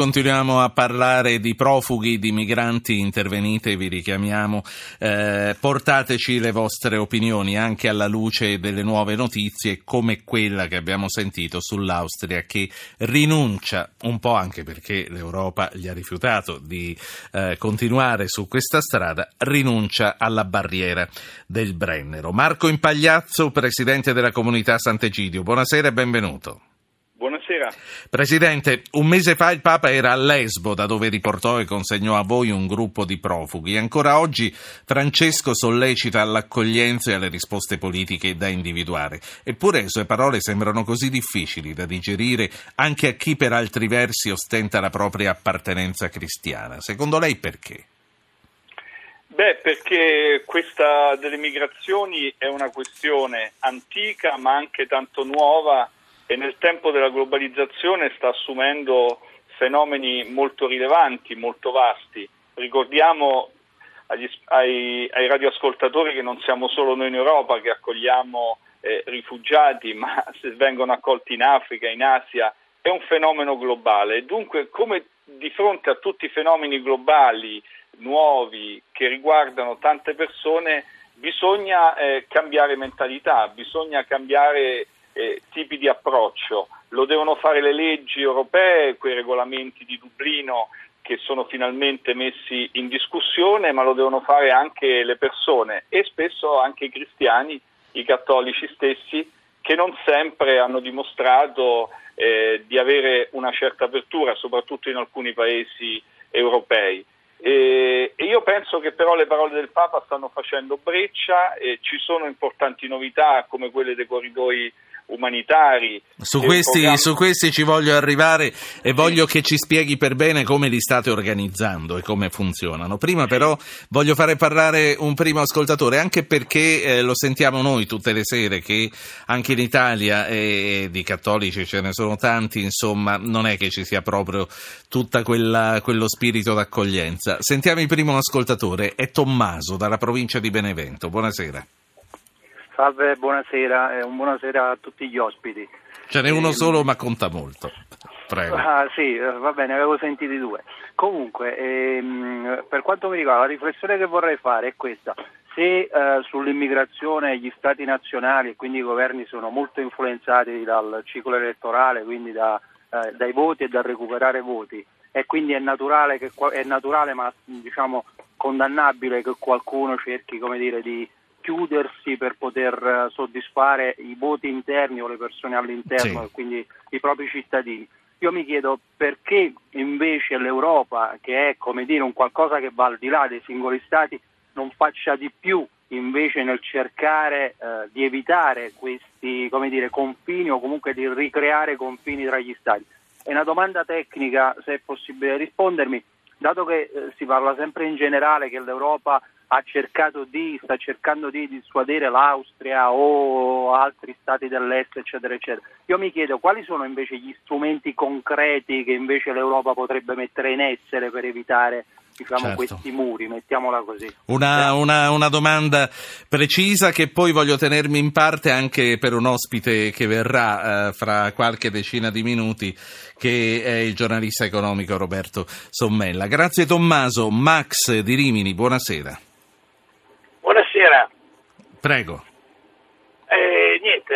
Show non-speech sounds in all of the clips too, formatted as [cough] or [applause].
Continuiamo a parlare di profughi, di migranti, intervenite, vi richiamiamo, eh, portateci le vostre opinioni anche alla luce delle nuove notizie come quella che abbiamo sentito sull'Austria che rinuncia, un po' anche perché l'Europa gli ha rifiutato di eh, continuare su questa strada, rinuncia alla barriera del Brennero. Marco Impagliazzo, presidente della comunità Sant'Egidio, buonasera e benvenuto. Presidente, un mese fa il Papa era a Lesbo, da dove riportò e consegnò a voi un gruppo di profughi. Ancora oggi Francesco sollecita all'accoglienza e alle risposte politiche da individuare. Eppure le sue parole sembrano così difficili da digerire anche a chi per altri versi ostenta la propria appartenenza cristiana. Secondo lei perché? Beh, perché questa delle migrazioni è una questione antica ma anche tanto nuova e nel tempo della globalizzazione sta assumendo fenomeni molto rilevanti, molto vasti. Ricordiamo agli, ai, ai, radioascoltatori che non siamo solo noi in Europa che accogliamo eh, rifugiati, [laughs] ma se vengono accolti in Africa, in Asia, è un fenomeno globale. Dunque, come di fronte a tutti i fenomeni globali nuovi che riguardano tante persone, bisogna eh, cambiare mentalità, bisogna cambiare eh, tipi di approccio. Lo devono fare le leggi europee, quei regolamenti di Dublino che sono finalmente messi in discussione, ma lo devono fare anche le persone e spesso anche i cristiani, i cattolici stessi, che non sempre hanno dimostrato eh, di avere una certa apertura, soprattutto in alcuni paesi europei. E, e, io penso che però le parole del Papa stanno facendo breccia, e ci sono importanti novità come quelle dei corridoi umanitari. Su questi, programma... su questi, ci voglio arrivare e voglio che ci spieghi per bene come li state organizzando e come funzionano. Prima però voglio fare parlare un primo ascoltatore, anche perché eh, lo sentiamo noi tutte le sere che anche in Italia e di cattolici ce ne sono tanti, insomma non è che ci sia proprio tutto quello spirito d'accoglienza. Sentiamo il primo ascoltatore, è Tommaso dalla provincia di Benevento. Buonasera. Salve, buonasera e un buonasera a tutti gli ospiti. Ce n'è uno ehm, solo ma conta molto. Prego. Ah, sì, eh, va bene, avevo sentiti due. Comunque, ehm, per quanto mi riguarda, la riflessione che vorrei fare è questa. Se eh, sull'immigrazione gli stati nazionali e quindi i governi sono molto influenzati dal ciclo elettorale, quindi da, eh, dai voti e dal recuperare voti, e quindi è naturale, che, è naturale ma diciamo condannabile che qualcuno cerchi come dire, di chiudersi per poter eh, soddisfare i voti interni o le persone all'interno, sì. quindi i propri cittadini. Io mi chiedo perché invece l'Europa, che è come dire un qualcosa che va al di là dei singoli stati, non faccia di più invece nel cercare eh, di evitare questi dire, confini o comunque di ricreare confini tra gli stati. È una domanda tecnica, se è possibile rispondermi, dato che eh, si parla sempre in generale che l'Europa ha cercato di, sta cercando di dissuadere l'Austria o altri stati dell'est, eccetera, eccetera. Io mi chiedo quali sono invece gli strumenti concreti che invece l'Europa potrebbe mettere in essere per evitare diciamo, certo. questi muri, mettiamola così. Una, una, una, domanda precisa che poi voglio tenermi in parte anche per un ospite che verrà eh, fra qualche decina di minuti, che è il giornalista economico Roberto Sommella. Grazie Tommaso. Max di Rimini, buonasera. Buonasera. Prego. Eh, niente,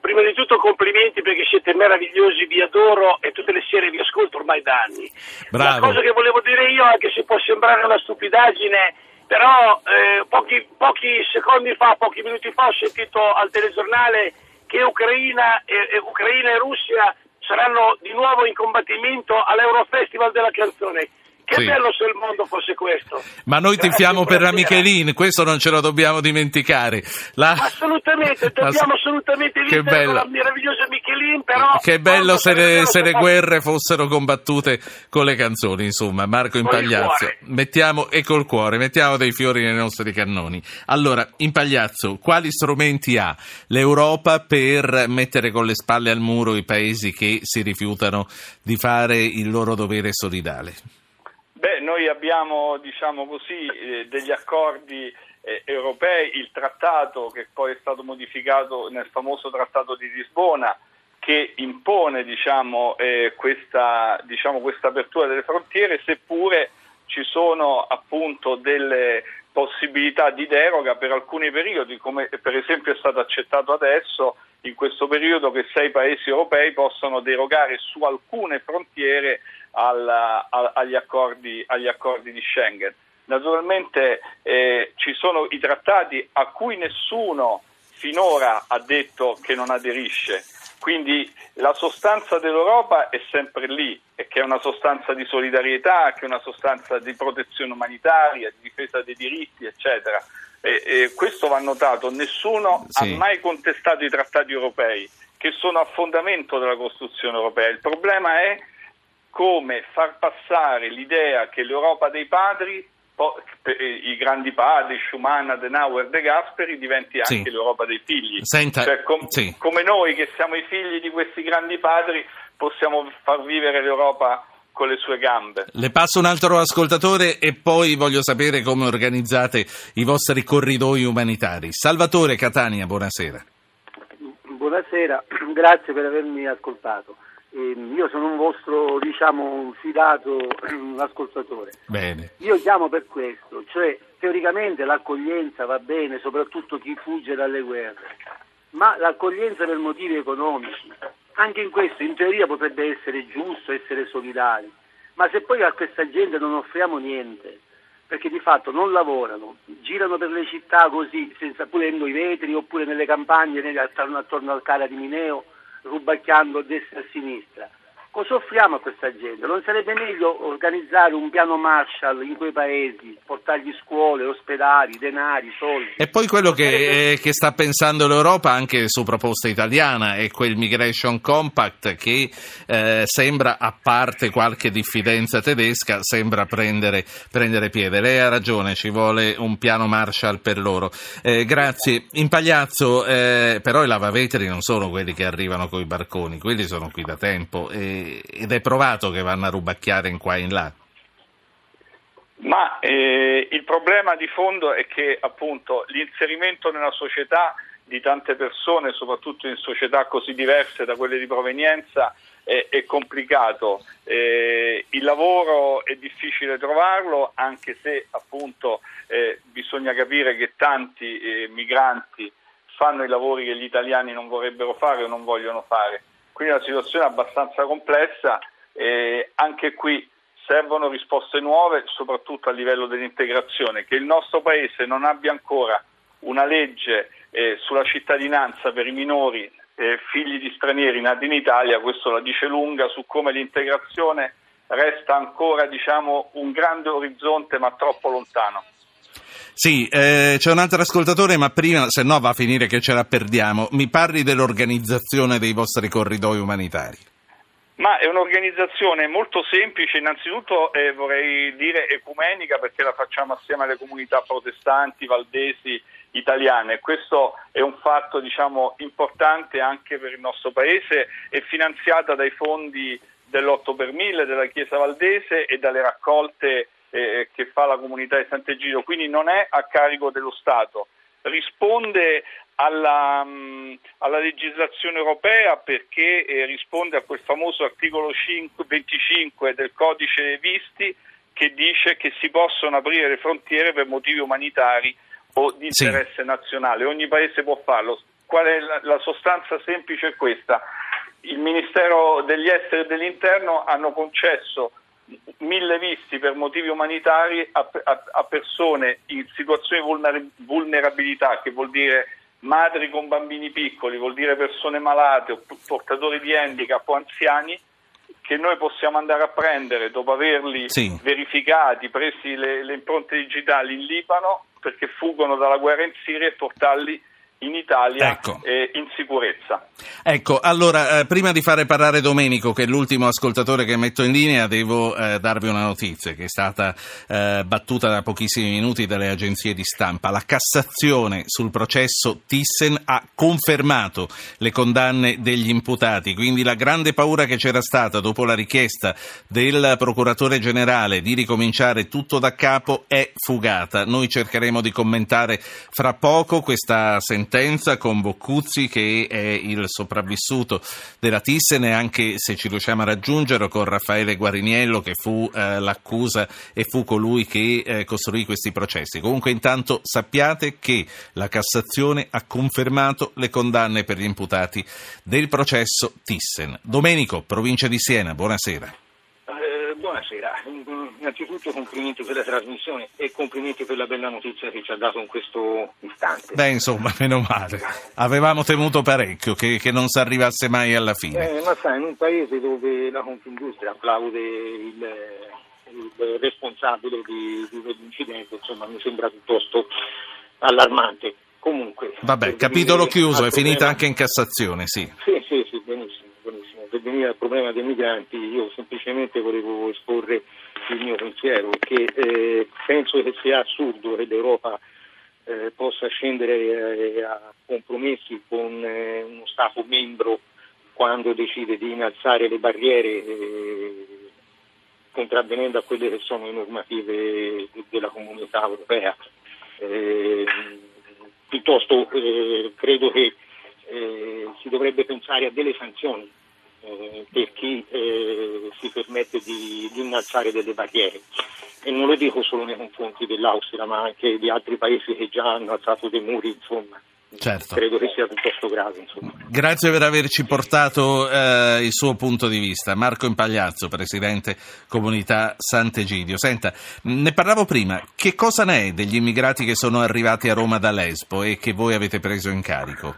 prima di tutto complimenti perché siete meravigliosi, vi adoro e tutte le sere vi ascolto ormai da anni. Bravo. La cosa che volevo dire io, anche se può sembrare una stupidaggine, però eh, pochi, pochi, secondi fa, pochi minuti fa ho sentito al telegiornale che Ucraina e, e, Ucraina e Russia saranno di nuovo in combattimento all'Eurofestival della canzone. Che sì. bello se il mondo fosse questo. Ma noi tifiamo per la Michelin, questo non ce lo dobbiamo dimenticare. La... Assolutamente, dobbiamo assolutamente bello. la meravigliosa Michelin, però... Che bello se le, se le guerre fossero combattute con le canzoni, insomma, Marco Impagliazzo. Mettiamo, e col cuore, mettiamo dei fiori nei nostri cannoni. Allora, Impagliazzo, quali strumenti ha l'Europa per mettere con le spalle al muro i paesi che si rifiutano di fare il loro dovere solidale? Beh, noi abbiamo diciamo così, eh, degli accordi eh, europei, il trattato che poi è stato modificato nel famoso trattato di Lisbona, che impone diciamo, eh, questa, diciamo, apertura delle frontiere, seppure ci sono appunto delle possibilità di deroga per alcuni periodi, come per esempio è stato accettato adesso in questo periodo che sei paesi europei possano derogare su alcune frontiere al, a, agli, accordi, agli, accordi, di Schengen. Naturalmente eh, ci sono i trattati a cui nessuno finora ha detto che non aderisce, quindi la sostanza dell'Europa è sempre lì, e che è una sostanza di solidarietà, che è una sostanza di protezione umanitaria, di difesa dei diritti, eccetera. E, e questo va notato, nessuno sì. ha mai contestato i trattati europei, che sono a fondamento della Costituzione europea. Il problema è come far passare l'idea che l'Europa dei padri i grandi padri, Schumann, Adenauer, De Gasperi, diventi anche sì. l'Europa dei figli. Senta, cioè, com- sì. Come noi che siamo i figli di questi grandi padri possiamo far vivere l'Europa con le sue gambe. Le passo un altro ascoltatore e poi voglio sapere come organizzate i vostri corridoi umanitari. Salvatore Catania, buonasera. Buonasera, [clears throat] grazie per avermi ascoltato. Ehm, io sono un vostro, diciamo, fidato ascoltatore. Bene. Io chiamo per questo, cioè teoricamente l'accoglienza va bene, soprattutto chi fugge dalle guerre, ma l'accoglienza per motivi economici, anche in questo in teoria potrebbe essere giusto, essere solidari, ma se poi a questa gente non offriamo niente, perché di fatto non lavorano, girano per le città così, senza pulendo i vetri oppure nelle campagne attorno, attorno al Cara di Mineo, rubacchiando destra e sinistra. Cosa offriamo a questa gente? Non sarebbe meglio organizzare un piano Marshall in quei paesi, portargli scuole, ospedali, denari, soldi? E poi quello che, eh, che sta pensando l'Europa anche su proposta italiana è quel Migration Compact che eh, sembra, a parte qualche diffidenza tedesca, sembra prendere, prendere, piede. Lei ha ragione, ci vuole un piano Marshall per loro. Eh, grazie. In Pagliazzo eh, però i lavavetri non sono quelli che arrivano con i barconi, quelli sono qui da tempo ed è provato che vanno a rubacchiare in qua e in là. Ma eh, il problema di fondo è che appunto l'inserimento nella società di tante persone, soprattutto in società così diverse da quelle di provenienza, è, è complicato. Eh, il lavoro è difficile trovarlo, anche se appunto eh, bisogna capire che tanti eh, migranti fanno i lavori che gli italiani non vorrebbero fare o non vogliono fare. Quindi è una situazione abbastanza complessa e anche qui servono risposte nuove, soprattutto a livello dell'integrazione. Che il nostro Paese non abbia ancora una legge eh, sulla cittadinanza per i minori eh, figli di stranieri nati in Italia, questo la dice lunga su come l'integrazione resta ancora diciamo, un grande orizzonte ma troppo lontano. Sì, eh, c'è un altro ascoltatore, ma prima, se no va a finire che ce la perdiamo. Mi parli dell'organizzazione dei vostri corridoi umanitari. Ma è un'organizzazione molto semplice, innanzitutto eh, vorrei dire ecumenica perché la facciamo assieme alle comunità protestanti, valdesi, italiane. Questo è un fatto diciamo, importante anche per il nostro Paese, è finanziata dai fondi dell'8 per 1000 della Chiesa Valdese e dalle raccolte eh, che fa la comunità di Sant'Egidio, quindi non è a carico dello Stato, risponde alla, mh, alla legislazione europea perché eh, risponde a quel famoso articolo 5, 25 del codice visti che dice che si possono aprire le frontiere per motivi umanitari o di interesse sì. nazionale, ogni paese può farlo. Qual è la, la sostanza semplice è questa? Il Ministero degli Esteri e dell'Interno hanno concesso mille visti per motivi umanitari a, a, a persone in situazioni di vulnerabilità, che vuol dire madri con bambini piccoli, vuol dire persone malate o portatori di handicap o anziani, che noi possiamo andare a prendere dopo averli sì. verificati, presi le, le impronte digitali in Libano, perché fuggono dalla guerra in Siria e portarli in Italia ecco. eh, in sicurezza. Ecco, allora, eh, prima di fare parlare Domenico, che è l'ultimo ascoltatore che metto in linea, devo eh, darvi una notizia che è stata eh, battuta da pochissimi minuti dalle agenzie di stampa. La Cassazione sul processo Thyssen ha confermato le condanne degli imputati, quindi la grande paura che c'era stata dopo la richiesta del procuratore generale di ricominciare tutto da capo è fugata. Noi cercheremo di commentare fra poco questa sentenza intensa con Boccuzzi che è il sopravvissuto della Thyssen e anche se ci riusciamo a raggiungere con Raffaele Guariniello che fu eh, l'accusa e fu colui che eh, costruì questi processi. Comunque intanto sappiate che la Cassazione ha confermato le condanne per gli imputati del processo Thyssen. Domenico, provincia di Siena, buonasera. Buonasera, innanzitutto complimenti per la trasmissione e complimenti per la bella notizia che ci ha dato in questo istante. Beh, insomma, meno male. Avevamo temuto parecchio che, che non si arrivasse mai alla fine. Eh, ma sai, in un paese dove la Confindustria applaude il, il responsabile di, di quell'incidente, insomma, mi sembra piuttosto allarmante. Comunque. Vabbè, capitolo chiuso, è finita anche in Cassazione, sì. Sì, sì, sì, benissimo per venire al problema dei migranti, io semplicemente volevo esporre il mio pensiero, che eh, penso che sia assurdo che l'Europa eh, possa scendere eh, a compromessi con eh, uno Stato membro quando decide di innalzare le barriere eh, contravvenendo a quelle che sono le normative della comunità europea. Eh, piuttosto credo che si dovrebbe pensare a delle sanzioni eh, per chi eh, si permette di, di, innalzare delle barriere. E non lo dico solo nei confronti dell'Austria, ma anche di altri paesi che già hanno alzato dei muri, insomma. Certo. Credo che sia piuttosto grave. Insomma. Grazie per averci portato eh, il suo punto di vista. Marco Impagliazzo, Presidente Comunità Sant'Egidio. Senta, ne parlavo prima, che cosa ne è degli immigrati che sono arrivati a Roma da Lesbo e che voi avete preso in carico?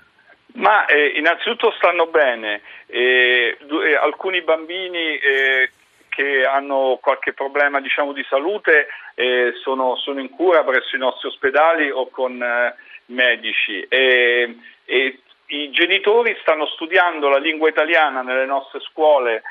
Ma eh, innanzitutto stanno bene, eh, eh, alcuni bambini eh, che hanno qualche problema diciamo, di salute eh, sono, sono, in cura presso i nostri ospedali o con eh, medici. E, e, i genitori stanno studiando la lingua italiana nelle nostre scuole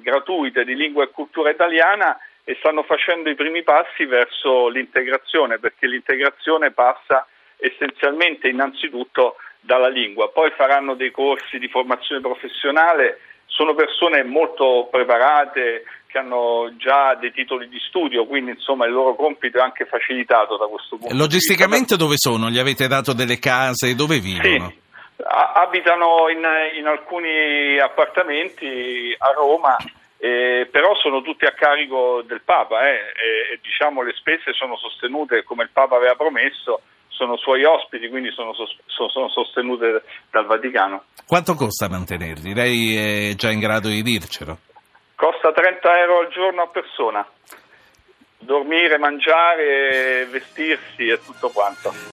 gratuite di lingua e cultura italiana e stanno facendo i primi passi verso l'integrazione perché l'integrazione passa essenzialmente innanzitutto dalla lingua, poi faranno dei corsi di formazione professionale, sono persone molto preparate che hanno già dei titoli di studio, quindi insomma il loro compito è anche facilitato da questo punto Logisticamente dove sono? Gli avete dato delle case? Dove vivono? Sì, abitano in, in, alcuni appartamenti a Roma, eh, però sono tutti a carico del Papa eh, e, e diciamo le spese sono sostenute come il Papa aveva promesso sono suoi ospiti, quindi sono, sono, sostenute dal Vaticano. Quanto costa mantenerli? Lei è già in grado di dircelo? Costa 30 euro al giorno a persona. Dormire, mangiare, vestirsi e tutto quanto.